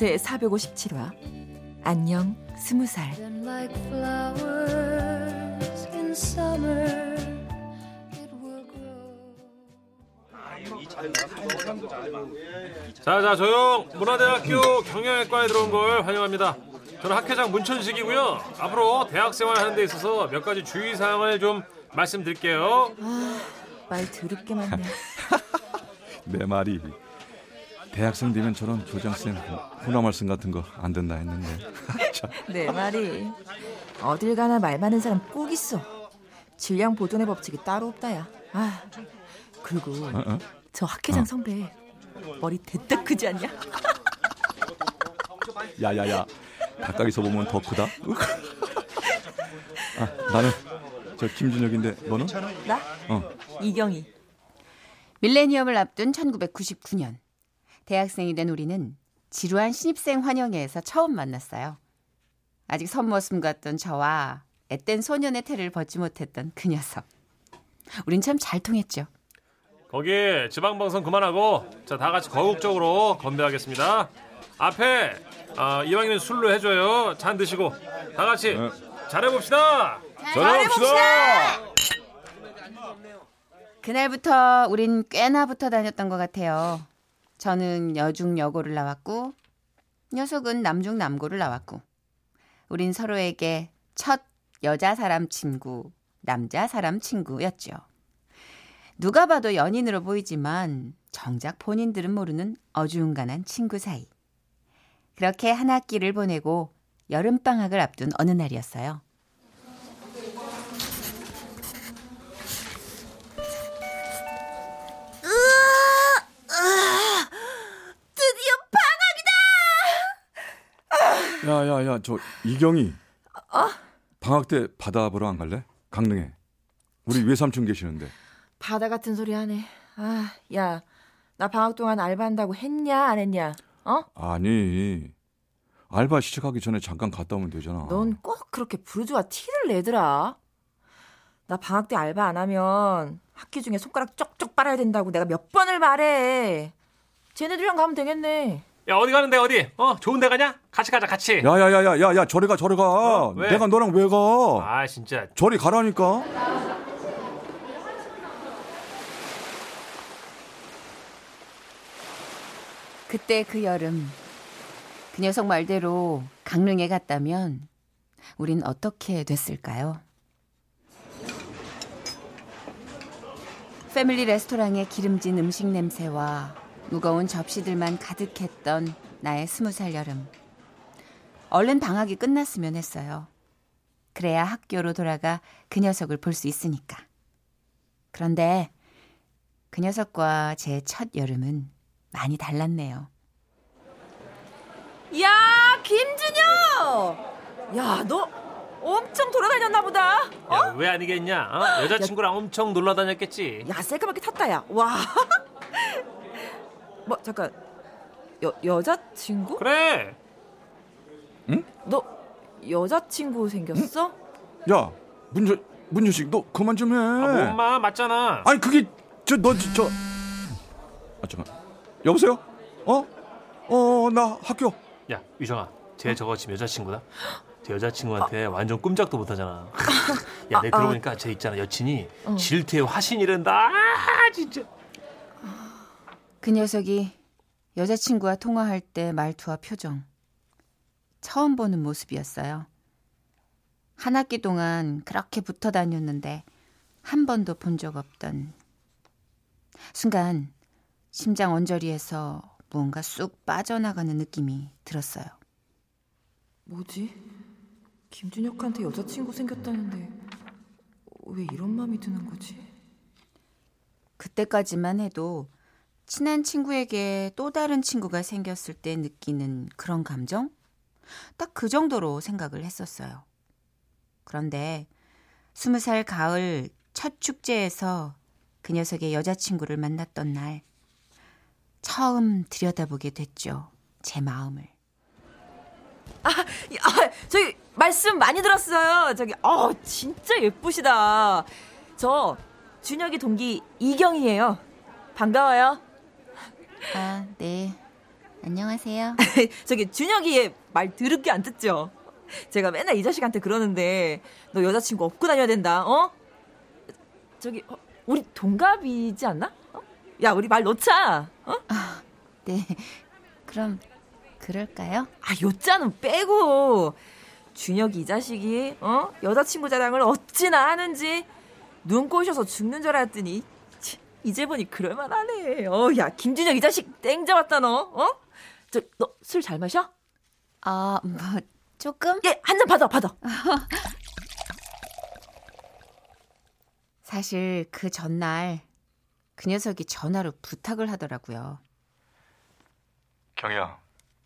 제 457화 안녕 스무 살 자자 조용 문화대학교 경영학과에 들어온 걸 환영합니다. 저는 학회장 문천식이고요. 앞으로 대학생활 하는 데 있어서 몇 가지 주의사항을 좀 말씀드릴게요. 아, 말 더럽게 많네. 내 말이 대학생 되면 저런 교장쌤 훈화 말씀 같은 거 안 된다 했는데 내 말이 어딜 가나 말 많은 사람 꼭 있어. 질량 보존의 법칙이 따로 없다야. 아 그리고 어, 어? 저 학회장 어. 선배 머리 대딱 크지 않냐? 야야야 가까이서 보면 더 크다 아, 나는 저 김준혁인데 너는? 나 어. 이경희. 밀레니엄을 앞둔 1999년 대학생이 된 우리는 지루한 신입생 환영회에서 처음 만났어요. 아직 선머슴 같던 저와 앳된 소년의 태를 벗지 못했던 그 녀석. 우린 참 잘 통했죠. 거기 지방방송 그만하고 자 다 같이 거국적으로 건배하겠습니다. 앞에 아, 이왕이면 술로 해줘요. 잔 드시고 다 같이 네. 잘해봅시다. 잘해봅시다 그날부터 우린 꽤나 붙어 다녔던 것 같아요. 저는 여중 여고를 나왔고 녀석은 남중 남고를 나왔고 우린 서로에게 첫 여자 사람 친구, 남자 사람 친구였죠. 누가 봐도 연인으로 보이지만 정작 본인들은 모르는 어중간한 친구 사이. 그렇게 한 학기를 보내고 여름방학을 앞둔 어느 날이었어요. 야야야 저 이경희 방학 때 바다 보러 안 갈래? 강릉에 우리 외삼촌 계시는데 바다 같은 소리 하네. 아, 야, 나 방학 동안 알바한다고 했냐 안 했냐? 어? 아니 알바 시작하기 전에 잠깐 갔다 오면 되잖아 넌 꼭 그렇게 부르주아 티를 내더라. 나 방학 때 알바 안 하면 학기 중에 손가락 쪽쪽 빨아야 된다고 내가 몇 번을 말해. 쟤네들이랑 가면 되겠네. 야 어디 가는데 어디? 어 좋은 데 가냐? 같이 가자 같이. 야야야야야야 저리 가 저리 가 어, 왜? 내가 너랑 왜 가? 아 진짜 저리 가라니까 그때 그 여름 그 녀석 말대로 강릉에 갔다면 우린 어떻게 됐을까요? 패밀리 레스토랑의 기름진 음식 냄새와 무거운 접시들만 가득했던 나의 스무 살 여름. 얼른 방학이 끝났으면 했어요. 그래야 학교로 돌아가 그 녀석을 볼 수 있으니까. 그런데 그 녀석과 제 첫 여름은 많이 달랐네요. 야, 김준영! 야, 너 엄청 돌아다녔나 보다. 어? 야 왜 아니겠냐? 어? 여자친구랑 엄청 놀러 다녔겠지. 야, 새까맣게 탔다, 야. 와. 뭐, 잠깐. 여, 여자친구? 그래. 너 여자친구 생겼어? 야 문저 문주식 너 그만 좀 해 아, 엄마 맞잖아. 아니 그게 저 너 저 아 잠깐 여보세요 어 어 나 학교 야 유정아, 쟤 저거 지금 여자친구다. 제 여자친구한테 완전 꼼짝도 못하잖아. 야, 내 들어보니까 쟤 있잖아 여친이 질투의 화신이란다. 아, 진짜. 그 녀석이 여자친구와 통화할 때 말투와 표정. 처음 보는 모습이었어요. 한 학기 동안 그렇게 붙어 다녔는데 한 번도 본 적 없던. 순간 심장 언저리에서 무언가 쑥 빠져나가는 느낌이 들었어요. 뭐지? 김준혁한테 여자친구 생겼다는데 왜 이런 마음이 드는 거지? 그때까지만 해도 친한 친구에게 또 다른 친구가 생겼을 때 느끼는 그런 감정? 딱 그 정도로 생각을 했었어요. 그런데 스무 살 가을 첫 축제에서 그 녀석의 여자친구를 만났던 날, 처음 들여다보게 됐죠. 제 마음을. 아, 저기 말씀 많이 들었어요. 저기 어 진짜 예쁘시다. 저 준혁이 동기 이경이에요. 반가워요. 아, 네. 안녕하세요. 저기 준혁이 말 드럽게 안 듣죠? 제가 맨날 이 자식한테 그러는데 너 여자친구 없고 다녀야 된다. 어? 저기 어, 우리 동갑이지 않나? 어? 야 우리 말 놓자. 어? 아, 네. 그럼 그럴까요? 아 요자는 빼고 준혁이 이 자식이 어 여자친구 자랑을 어찌나 하는지 눈 꼬셔서 죽는 줄 알았더니 치, 이제 보니 그럴만하네. 어 야 김준혁 이 자식 땡 잡았다 너. 어? 저 너 술 잘 마셔? 아, 뭐 조금? 예, 한 잔 받아, 받아. 사실 그 전날 그 녀석이 전화로 부탁을 하더라고요. 경이야,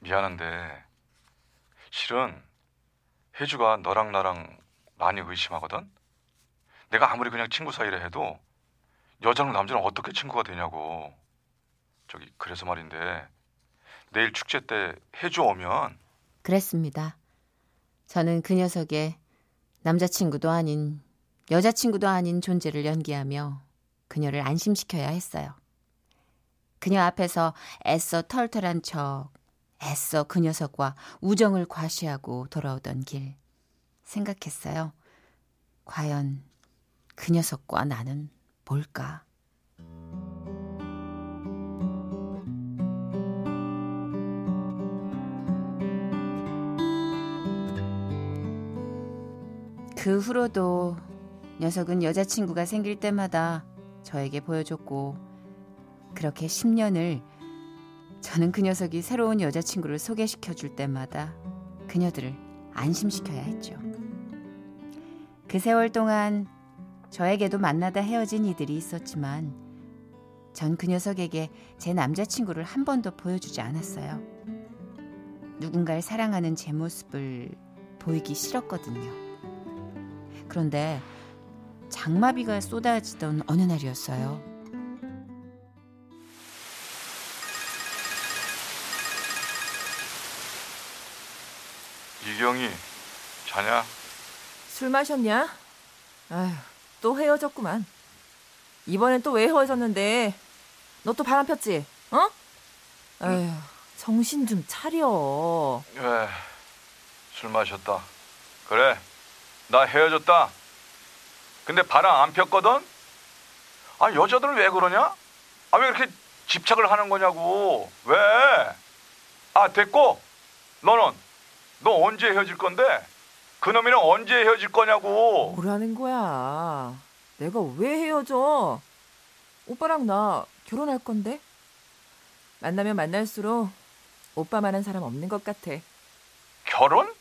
미안한데 실은 혜주가 너랑 나랑 많이 의심하거든. 내가 아무리 그냥 친구 사이라 해도 여자랑 남자랑 어떻게 친구가 되냐고. 저기 그래서 말인데 내일 축제 때 혜주 오면 그랬습니다. 저는 그 녀석의 남자친구도 아닌 여자친구도 아닌 존재를 연기하며 그녀를 안심시켜야 했어요. 그녀 앞에서 애써 털털한 척, 애써 그 녀석과 우정을 과시하고 돌아오던 길. 생각했어요. 과연 그 녀석과 나는 뭘까? 그 후로도 녀석은 여자친구가 생길 때마다 저에게 보여줬고, 그렇게 10년을 저는 그 녀석이 새로운 여자친구를 소개시켜 줄 때마다 그녀들을 안심시켜야 했죠. 그 세월 동안 저에게도 만나다 헤어진 이들이 있었지만 전 그 녀석에게 제 남자친구를 한 번도 보여주지 않았어요. 누군가를 사랑하는 제 모습을 보이기 싫었거든요. 그런데 장마비가 쏟아지던 어느 날이었어요. 이경이 자냐? 술 마셨냐? 아휴, 또 헤어졌구만. 이번엔 또 왜 헤어졌는데? 너 또 바람 폈지? 어? 아휴, 정신 좀 차려. 왜? 술 마셨다. 그래, 나 헤어졌다. 근데 바람 안 폈거든? 아, 여자들은 왜 그러냐? 아, 왜 이렇게 집착을 하는 거냐고. 왜? 아, 됐고, 너는? 너 언제 헤어질 건데? 그놈이랑 언제 헤어질 거냐고. 뭐라는 거야? 내가 왜 헤어져? 오빠랑 나 결혼할 건데? 만나면 만날수록 오빠만한 사람 없는 것 같아. 결혼?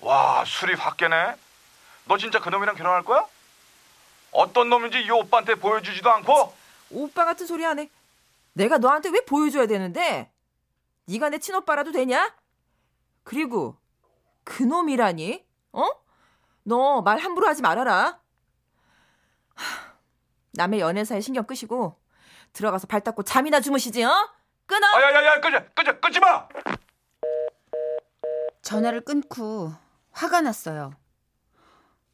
와, 술이 확 깨네. 너 진짜 그놈이랑 결혼할 거야? 어떤 놈인지 이 오빠한테 보여주지도 않고? 오빠 같은 소리 안 해. 내가 너한테 왜 보여줘야 되는데? 네가 내 친오빠라도 되냐? 그리고 그놈이라니? 어? 너 말 함부로 하지 말아라. 하, 남의 연애사에 신경 끄시고 들어가서 발 닦고 잠이나 주무시지, 어? 끊어! 아, 야, 야, 야, 끄지, 끄지, 끄지 마! 전화를 끊고 화가 났어요.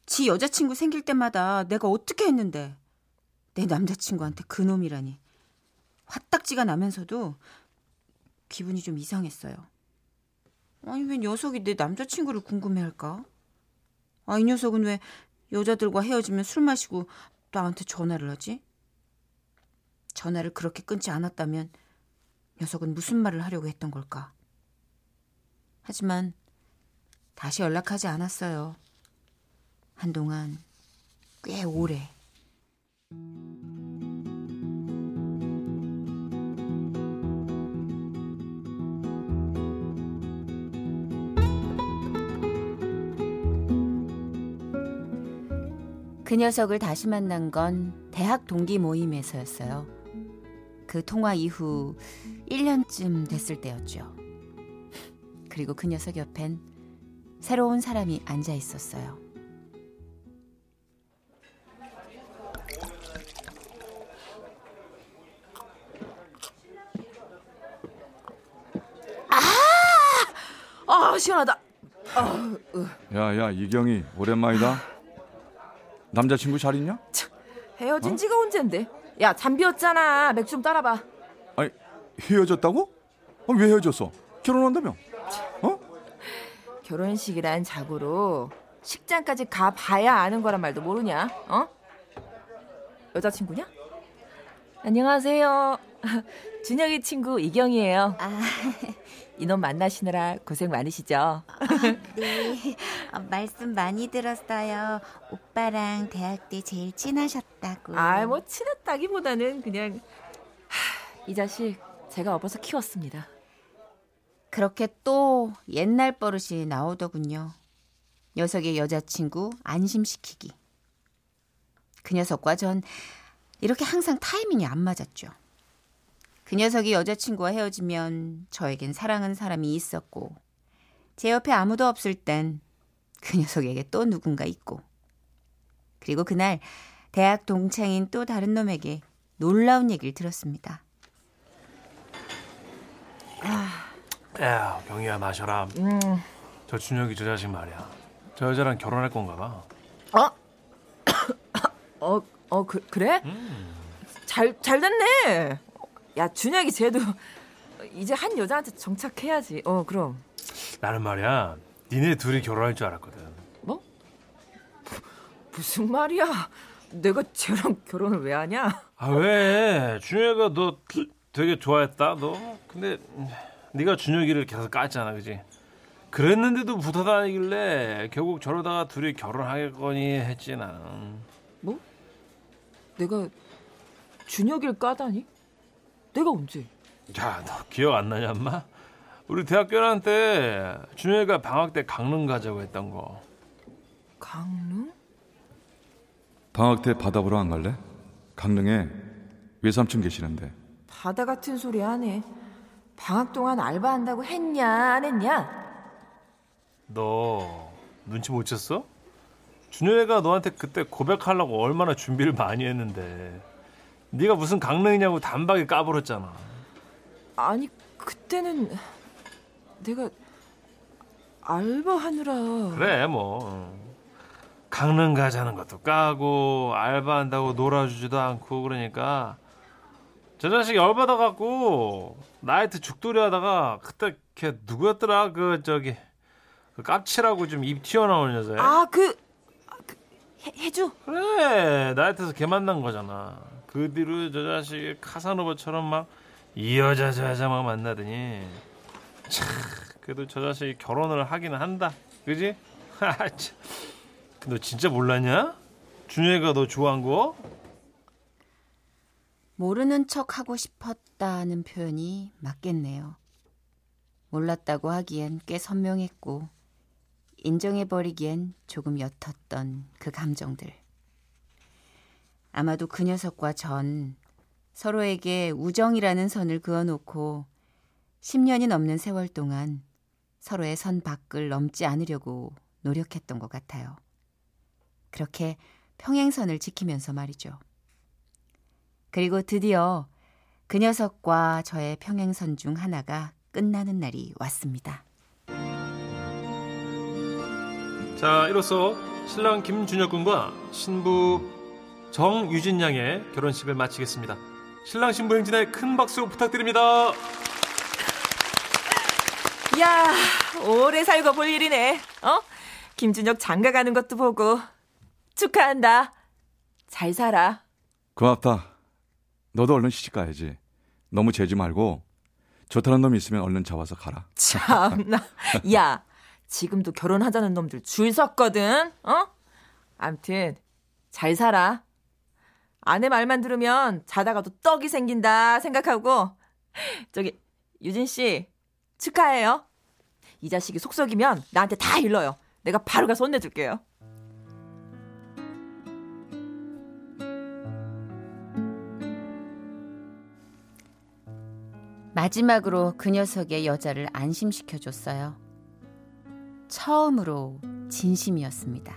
지 여자친구 생길 때마다 내가 어떻게 했는데 내 남자친구한테 그놈이라니 화딱지가 나면서도 기분이 좀 이상했어요. 아니 왜 녀석이 내 남자친구를 궁금해할까? 아 이 녀석은 왜 여자들과 헤어지면 술 마시고 나한테 전화를 하지? 전화를 그렇게 끊지 않았다면 녀석은 무슨 말을 하려고 했던 걸까? 하지만 다시 연락하지 않았어요. 한동안 꽤 오래. 그 녀석을 다시 만난 건 대학 동기 모임에서였어요. 그 통화 이후 1년쯤 됐을 때였죠. 그리고 그 녀석 옆엔 새로운 사람이 앉아 있었어요. 아 시원하다. 야야 이경이 오랜만이다. 남자친구 잘 있냐? 헤어진 지가 언젠데? 야 잠비었잖아. 맥주 좀 따라봐. 아니 헤어졌다고? 어, 왜 헤어졌어? 결혼한다며? 어? 결혼식이란 자고로 식장까지 가 봐야 아는 거란 말도 모르냐? 어? 여자친구냐? 안녕하세요. 준혁이 친구 이경이에요. 아, 이놈 만나시느라 고생 많으시죠? 네. 어, 말씀 많이 들었어요. 오빠랑 대학 때 제일 친하셨다고. 아, 뭐 친했다기보다는 그냥 하, 이 자식 제가 업어서 키웠습니다. 그렇게 또 옛날 버릇이 나오더군요. 녀석의 여자친구 안심시키기. 그 녀석과 전 이렇게 항상 타이밍이 안 맞았죠. 그 녀석이 여자친구와 헤어지면 저에겐 사랑하는 사람이 있었고 제 옆에 아무도 없을 땐 그 녀석에게 또 누군가 있고 그리고 그날 대학 동창인 또 다른 놈에게 놀라운 얘기를 들었습니다. 야 경이야 마셔라. 음, 저 준혁이 저 자식 말이야. 저 여자랑 결혼할 건가 봐. 어? 어, 어, 그, 그래? 잘, 잘 됐네. 야, 준혁이 쟤도 이제 한 여자한테 정착해야지. 어, 그럼. 나는 말이야. 니네 둘이 결혼할 줄 알았거든. 뭐? 무슨 말이야? 내가 쟤랑 결혼을 왜 하냐? 아 왜? 준혁이가 너 되게 좋아했다 너. 근데 네가 준혁이를 계속 깠잖아, 그지? 그랬는데도 붙어 다니길래 결국 저러다가 둘이 결혼하겠거니 했지 나는. 뭐? 내가 준혁이를 까다니? 내가 언제? 야, 너 기억 안 나냐, 엄마? 우리 대학교 날때 준혁이가 방학 때 강릉 가자고 했던 거. 강릉? 방학 때 바다 보러 안 갈래? 강릉에 외삼촌 계시는데. 바다 같은 소리 하네. 방학 동안 알바한다고 했냐, 안 했냐? 너 눈치 못 챘어? 준혁이가 너한테 그때 고백하려고 얼마나 준비를 많이 했는데 네가 무슨 강릉이냐고 단박에 까불었잖아. 아니, 그때는 내가 알바하느라. 그래 뭐 강릉 가자는 것도 까고 알바한다고 놀아주지도 않고 그러니까 저 자식 열받아 갖고 나이트 죽돌이 하다가 그때 걔 누구였더라 그 저기 그 깝치라고 좀 입 튀어나오는 여자 아, 그, 아, 그 해, 해주? 그래 나이트에서 걔 만난 거잖아 그 뒤로 저 자식이 카사노바처럼 막 이 여자 저 여자 막 만나더니 참 그래도 저 자식이 결혼을 하기는 한다 그지? 하, 참. 너 진짜 몰랐냐? 준혁이가 너 좋아한 거? 모르는 척 하고 싶었다는 표현이 맞겠네요. 몰랐다고 하기엔 꽤 선명했고, 인정해버리기엔 조금 옅었던 그 감정들. 아마도 그 녀석과 전 서로에게 우정이라는 선을 그어놓고 10년이 넘는 세월 동안 서로의 선 밖을 넘지 않으려고 노력했던 것 같아요. 그렇게 평행선을 지키면서 말이죠. 그리고 드디어 그 녀석과 저의 평행선 중 하나가 끝나는 날이 왔습니다. 자 이로써 신랑 김준혁 군과 신부 정유진 양의 결혼식을 마치겠습니다 신랑 신부 행진에 큰 박수 부탁드립니다 야, 오래 살고 볼 일이네. 어? 김준혁 장가 가는 것도 보고 축하한다. 잘 살아. 고맙다. 너도 얼른 시집 가야지. 너무 재지 말고 좋다는 놈 있으면 얼른 잡아서 가라. 참나. 야, 지금도 결혼하자는 놈들 줄 섰거든. 어? 암튼 잘 살아. 아내 말만 들으면 자다가도 떡이 생긴다 생각하고 저기 유진 씨 축하해요. 이 자식이 속썩이면 나한테 다 일러요. 내가 바로 가서 혼내줄게요. 마지막으로 그 녀석의 여자를 안심시켜줬어요. 처음으로 진심이었습니다.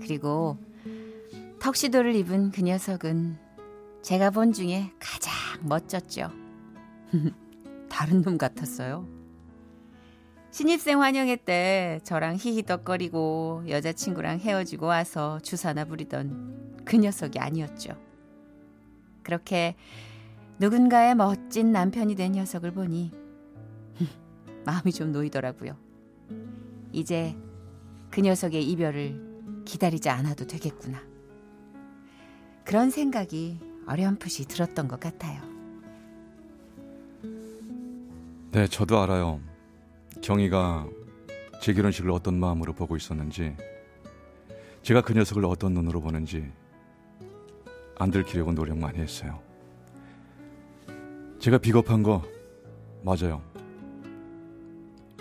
그리고 턱시도를 입은 그 녀석은 제가 본 중에 가장 멋졌죠. 다른 놈 같았어요. 신입생 환영회 때 저랑 히히덕거리고 여자친구랑 헤어지고 와서 주사나 부리던 그 녀석이 아니었죠. 그렇게 누군가의 멋진 남편이 된 녀석을 보니 마음이 좀 놓이더라고요. 이제 그 녀석의 이별을 기다리지 않아도 되겠구나. 그런 생각이 어렴풋이 들었던 것 같아요. 네, 저도 알아요. 경희가 제 결혼식을 어떤 마음으로 보고 있었는지, 제가 그 녀석을 어떤 눈으로 보는지 안 들키려고 노력 많이 했어요. 제가 비겁한 거 맞아요.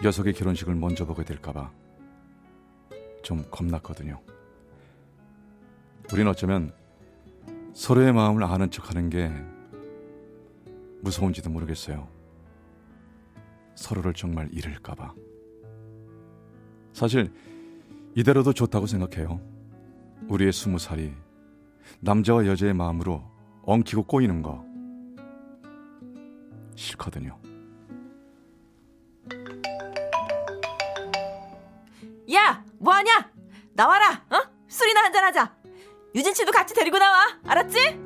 녀석의 결혼식을 먼저 보게 될까봐 좀 겁났거든요. 우린 어쩌면 서로의 마음을 아는 척 하는 게 무서운지도 모르겠어요. 서로를 정말 잃을까봐. 사실 이대로도 좋다고 생각해요. 우리의 스무 살이 남자와 여자의 마음으로 엉키고 꼬이는 거 싫거든요. 야, 뭐하냐? 나와라. 어? 술이나 한잔 하자. 유진 씨도 같이 데리고 나와. 알았지?